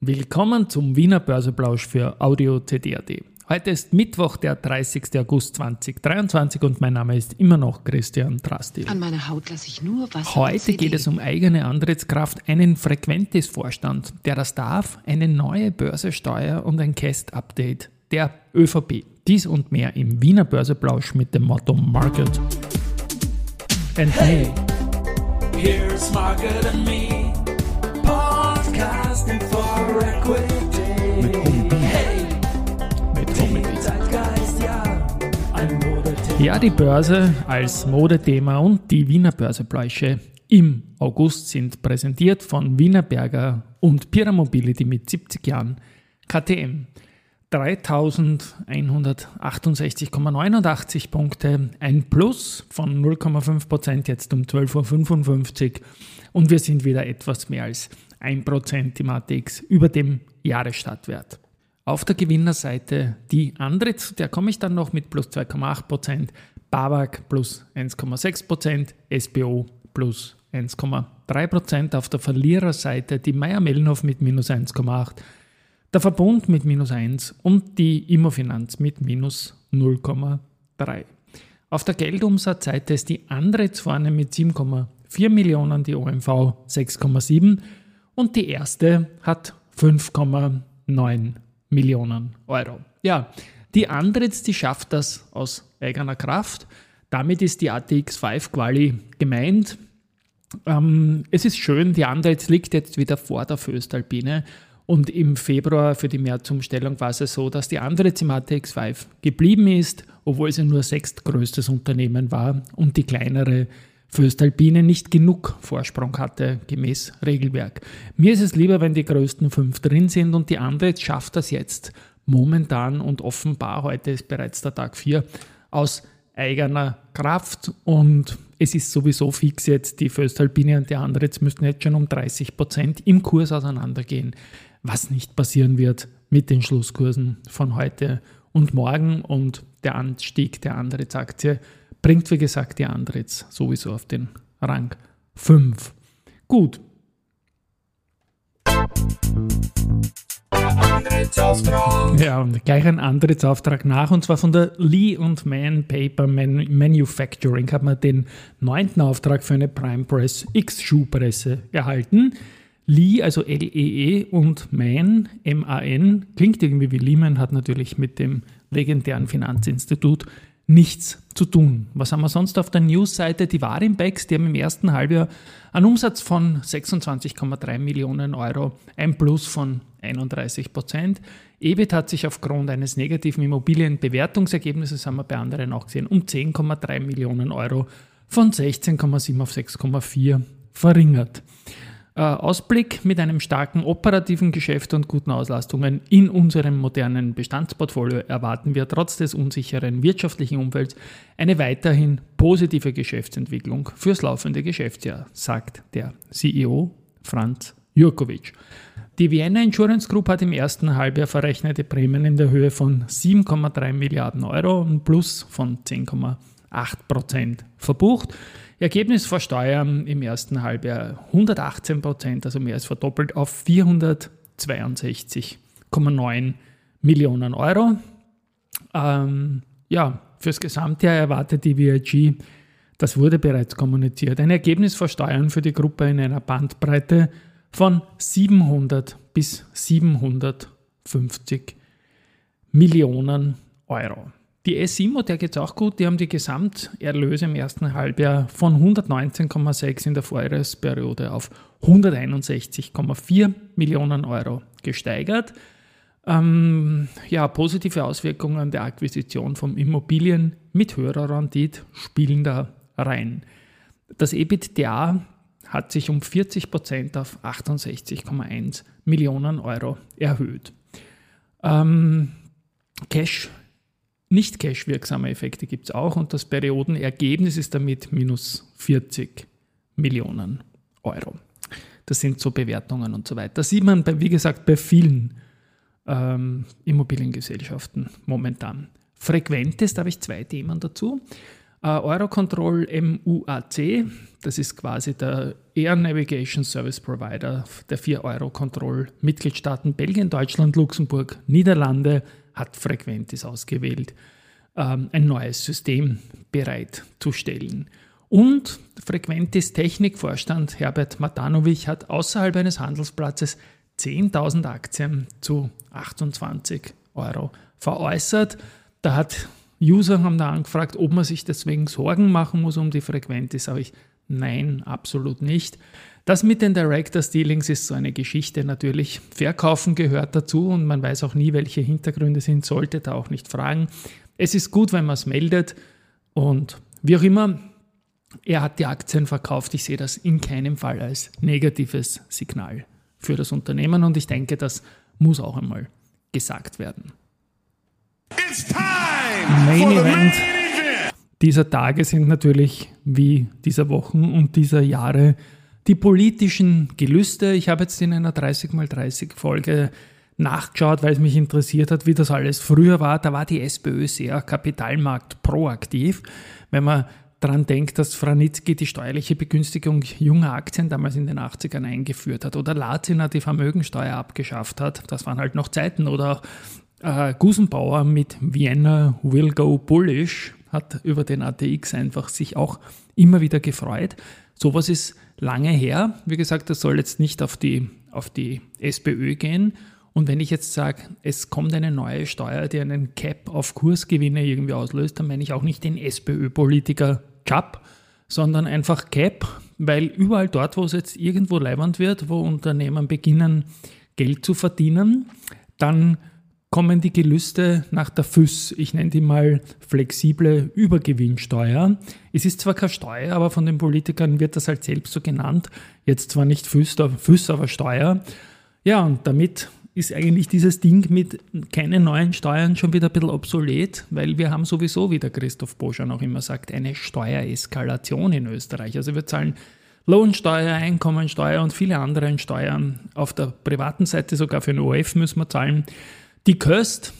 Willkommen zum Wiener Börseplausch für Audio CD.at. Heute ist Mittwoch, der 30. August 2023 und mein Name ist immer noch Christian Drastil. An meiner Haut lasse ich nur Wasser. Heute geht es um eigene Antrittskraft, einen Frequentis-Vorstand, der das darf, eine neue Börsesteuer und ein Cast-Update der ÖVP. Dies und mehr im Wiener Börseplausch mit dem Motto Market and hey. Here's Market and Me. Mit Hey. Mit Homie ja, die Börse als Modethema und die Wiener Börsepläusche im August sind präsentiert von Wiener Berger und Pira Mobility mit 70 Jahren KTM. 3168,89 Punkte, ein Plus von 0,5% jetzt um 12.55 Uhr und wir sind wieder etwas mehr als 1% im ATX über dem Jahresstartwert. Auf der Gewinnerseite die Andritz, der komme ich dann noch mit plus 2,8%, Babak plus 1,6%, SBO plus 1,3%, auf der Verliererseite die Meier-Mellenhof mit minus 1,8%, der Verbund mit minus 1 und die Immofinanz mit minus 0,3. Auf der Geldumsatzseite ist die Andretz vorne mit 7,4 Millionen, die OMV 6,7 und die erste hat 5,9 Millionen Euro. Ja, die Andretz, die schafft das aus eigener Kraft. Damit ist die ATX5 Quali gemeint. Ähm, es ist schön, die Andretz liegt jetzt wieder vor der Föstalpine und im Februar für die Märzumstellung war es so, dass die andere Zimatex 5 geblieben ist, obwohl sie nur sechstgrößtes Unternehmen war und die kleinere Föstalpine nicht genug Vorsprung hatte, gemäß Regelwerk. Mir ist es lieber, wenn die größten fünf drin sind und die andere schafft das jetzt momentan und offenbar, heute ist bereits der Tag 4, aus eigener Kraft und es ist sowieso fix jetzt, die Föstalpine und die andere müssten jetzt schon um 30 Prozent im Kurs auseinandergehen was nicht passieren wird mit den Schlusskursen von heute und morgen. Und der Anstieg der Andritz-Aktie bringt, wie gesagt, die Andritz sowieso auf den Rang 5. Gut. Ja, und gleich ein Antrittsauftrag nach, und zwar von der Lee und Man Paper Manufacturing hat man den neunten Auftrag für eine Prime Press X-Schuhpresse erhalten. Lee, also L-E-E -E und Man, M-A-N, klingt irgendwie wie Lehman, hat natürlich mit dem legendären Finanzinstitut nichts zu tun. Was haben wir sonst auf der Newsseite? Die Warimbex, die haben im ersten Halbjahr einen Umsatz von 26,3 Millionen Euro, ein Plus von 31 Prozent. EBIT hat sich aufgrund eines negativen Immobilienbewertungsergebnisses, haben wir bei anderen auch gesehen, um 10,3 Millionen Euro von 16,7 auf 6,4 verringert. Äh, Ausblick mit einem starken operativen Geschäft und guten Auslastungen in unserem modernen Bestandsportfolio erwarten wir trotz des unsicheren wirtschaftlichen Umfelds eine weiterhin positive Geschäftsentwicklung fürs laufende Geschäftsjahr, sagt der CEO Franz Jurkovic. Die Vienna Insurance Group hat im ersten Halbjahr verrechnete Prämien in der Höhe von 7,3 Milliarden Euro und Plus von 10,8 Prozent verbucht. Ergebnis vor Steuern im ersten Halbjahr 118 Prozent, also mehr als verdoppelt auf 462,9 Millionen Euro. Ähm, ja, fürs Gesamtjahr erwartet die VIG, das wurde bereits kommuniziert, ein Ergebnis vor Steuern für die Gruppe in einer Bandbreite von 700 bis 750 Millionen Euro. Die S-Immo, der geht es auch gut, die haben die Gesamterlöse im ersten Halbjahr von 119,6 in der Vorjahresperiode auf 161,4 Millionen Euro gesteigert. Ähm, ja, positive Auswirkungen der Akquisition von Immobilien mit höherer Rendite spielen da rein. Das EBITDA hat sich um 40 Prozent auf 68,1 Millionen Euro erhöht. Ähm, Cash nicht cash-wirksame Effekte gibt es auch und das Periodenergebnis ist damit minus 40 Millionen Euro. Das sind so Bewertungen und so weiter. Das sieht man, bei, wie gesagt, bei vielen ähm, Immobiliengesellschaften momentan. Frequentes, da habe ich zwei Themen dazu. Äh, Eurocontrol MUAC, das ist quasi der Air Navigation Service Provider der vier Eurocontrol-Mitgliedstaaten Belgien, Deutschland, Luxemburg, Niederlande, hat Frequentis ausgewählt, ähm, ein neues System bereitzustellen. Und Frequentis Technikvorstand Herbert Matanovic hat außerhalb eines Handelsplatzes 10.000 Aktien zu 28 Euro veräußert. Da hat User haben da angefragt, ob man sich deswegen Sorgen machen muss um die Frequentis. Sage ich, nein, absolut nicht. Das mit den Directors Dealings ist so eine Geschichte natürlich. Verkaufen gehört dazu und man weiß auch nie, welche Hintergründe sind, sollte da auch nicht fragen. Es ist gut, wenn man es meldet und wie auch immer, er hat die Aktien verkauft. Ich sehe das in keinem Fall als negatives Signal für das Unternehmen und ich denke, das muss auch einmal gesagt werden. Main Event dieser Tage sind natürlich wie dieser Wochen und dieser Jahre die politischen Gelüste. Ich habe jetzt in einer 30x30 Folge nachgeschaut, weil es mich interessiert hat, wie das alles früher war. Da war die SPÖ sehr kapitalmarkt proaktiv. Wenn man daran denkt, dass Franitzky die steuerliche Begünstigung junger Aktien damals in den 80ern eingeführt hat oder Lazina die Vermögensteuer abgeschafft hat. Das waren halt noch Zeiten. Oder äh, Gusenbauer mit Vienna Will Go Bullish hat über den ATX einfach sich auch immer wieder gefreut. Sowas ist lange her. Wie gesagt, das soll jetzt nicht auf die, auf die SPÖ gehen. Und wenn ich jetzt sage, es kommt eine neue Steuer, die einen Cap auf Kursgewinne irgendwie auslöst, dann meine ich auch nicht den SPÖ-Politiker Cap, sondern einfach Cap, weil überall dort, wo es jetzt irgendwo leibend wird, wo Unternehmen beginnen, Geld zu verdienen, dann kommen die Gelüste nach der FÜS. Ich nenne die mal flexible Übergewinnsteuer. Es ist zwar keine Steuer, aber von den Politikern wird das halt selbst so genannt. Jetzt zwar nicht FÜS, FÜS aber Steuer. Ja, und damit ist eigentlich dieses Ding mit keine neuen Steuern schon wieder ein bisschen obsolet, weil wir haben sowieso, wie der Christoph Boschan auch immer sagt, eine Steuereskalation in Österreich. Also wir zahlen Lohnsteuer, Einkommensteuer und viele andere Steuern. Auf der privaten Seite sogar für den OF müssen wir zahlen. Die Köst,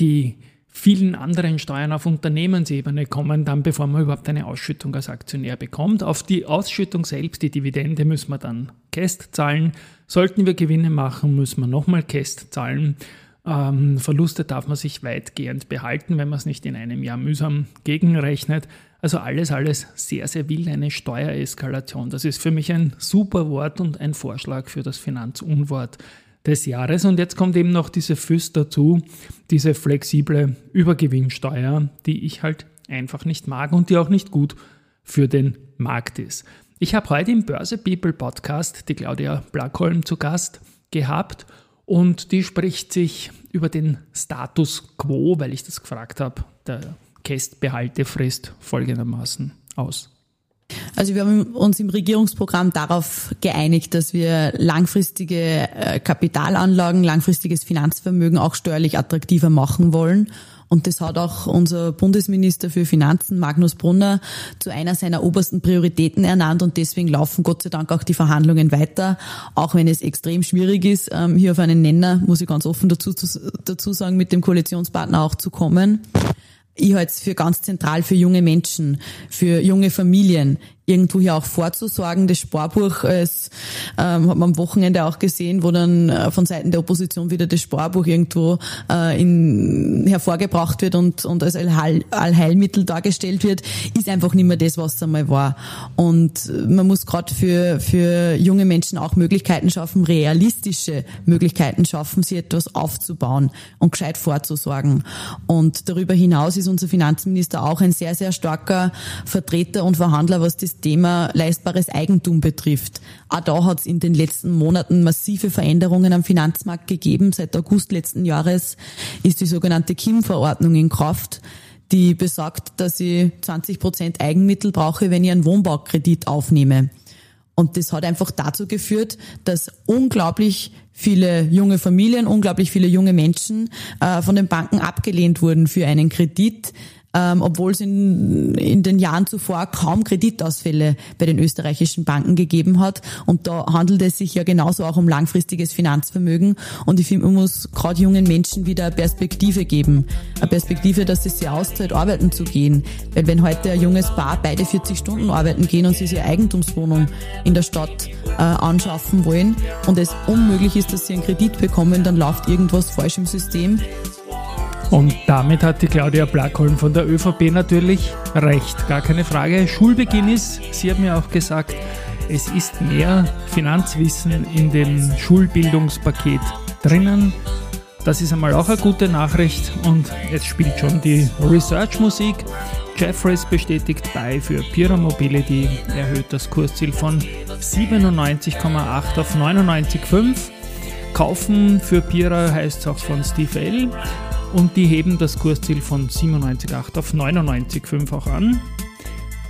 die vielen anderen Steuern auf Unternehmensebene kommen dann, bevor man überhaupt eine Ausschüttung als Aktionär bekommt. Auf die Ausschüttung selbst, die Dividende, müssen wir dann Käst zahlen. Sollten wir Gewinne machen, müssen wir nochmal Käst zahlen. Ähm, Verluste darf man sich weitgehend behalten, wenn man es nicht in einem Jahr mühsam gegenrechnet. Also alles, alles sehr, sehr wild, eine Steuereskalation. Das ist für mich ein super Wort und ein Vorschlag für das Finanzunwort des Jahres. Und jetzt kommt eben noch diese FÜS dazu, diese flexible Übergewinnsteuer, die ich halt einfach nicht mag und die auch nicht gut für den Markt ist. Ich habe heute im Börse People Podcast die Claudia Blackholm zu Gast gehabt und die spricht sich über den Status quo, weil ich das gefragt habe, der Kästbehaltefrist folgendermaßen aus. Also wir haben uns im Regierungsprogramm darauf geeinigt, dass wir langfristige äh, Kapitalanlagen, langfristiges Finanzvermögen auch steuerlich attraktiver machen wollen. Und das hat auch unser Bundesminister für Finanzen, Magnus Brunner, zu einer seiner obersten Prioritäten ernannt. Und deswegen laufen Gott sei Dank auch die Verhandlungen weiter, auch wenn es extrem schwierig ist, ähm, hier auf einen Nenner, muss ich ganz offen dazu, dazu sagen, mit dem Koalitionspartner auch zu kommen ich halte es für ganz zentral für junge Menschen, für junge Familien, irgendwo hier auch vorzusorgen. Das Sparbuch es, ähm, hat man am Wochenende auch gesehen, wo dann äh, von Seiten der Opposition wieder das Sparbuch irgendwo äh, in, hervorgebracht wird und, und als Allheil, Allheilmittel dargestellt wird, ist einfach nicht mehr das, was es einmal war. Und man muss gerade für, für junge Menschen auch Möglichkeiten schaffen, realistische Möglichkeiten schaffen, sie etwas aufzubauen und gescheit vorzusorgen. Und darüber hinaus ist unser Finanzminister auch ein sehr, sehr starker Vertreter und Verhandler, was das Thema leistbares Eigentum betrifft. Auch da hat es in den letzten Monaten massive Veränderungen am Finanzmarkt gegeben. Seit August letzten Jahres ist die sogenannte KIM-Verordnung in Kraft die besagt, dass ich 20 Prozent Eigenmittel brauche, wenn ich einen Wohnbaukredit aufnehme. Und das hat einfach dazu geführt, dass unglaublich viele junge Familien, unglaublich viele junge Menschen äh, von den Banken abgelehnt wurden für einen Kredit, ähm, obwohl es in, in den Jahren zuvor kaum Kreditausfälle bei den österreichischen Banken gegeben hat. Und da handelt es sich ja genauso auch um langfristiges Finanzvermögen. Und ich finde, man muss gerade jungen Menschen wieder eine Perspektive geben. Eine Perspektive, dass es sich auszahlt, arbeiten zu gehen. Weil wenn heute ein junges Paar beide 40 Stunden arbeiten gehen und sie sich Eigentumswohnung in der Stadt äh, anschaffen wollen und es unmöglich ist, dass sie einen Kredit bekommen, dann läuft irgendwas falsch im System. Und damit hat die Claudia Blackholm von der ÖVP natürlich recht, gar keine Frage. Schulbeginn ist, sie hat mir auch gesagt, es ist mehr Finanzwissen in dem Schulbildungspaket drinnen. Das ist einmal auch eine gute Nachricht und jetzt spielt schon die Research-Musik. Jeffries bestätigt bei für Pira Mobility, erhöht das Kursziel von 97,8 auf 99,5. Kaufen für Pira heißt es auch von Steve L. Und die heben das Kursziel von 97,8 auf 99,5 auch an.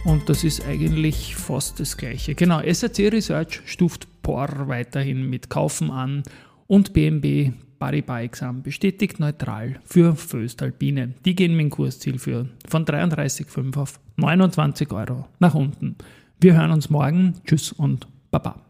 Und das ist eigentlich fast das gleiche. Genau, SRC Research stuft POR weiterhin mit Kaufen an und BMB Paribas Exam bestätigt neutral für Föstalpine. Die gehen mit dem Kursziel für von 33,5 auf 29 Euro nach unten. Wir hören uns morgen. Tschüss und Baba.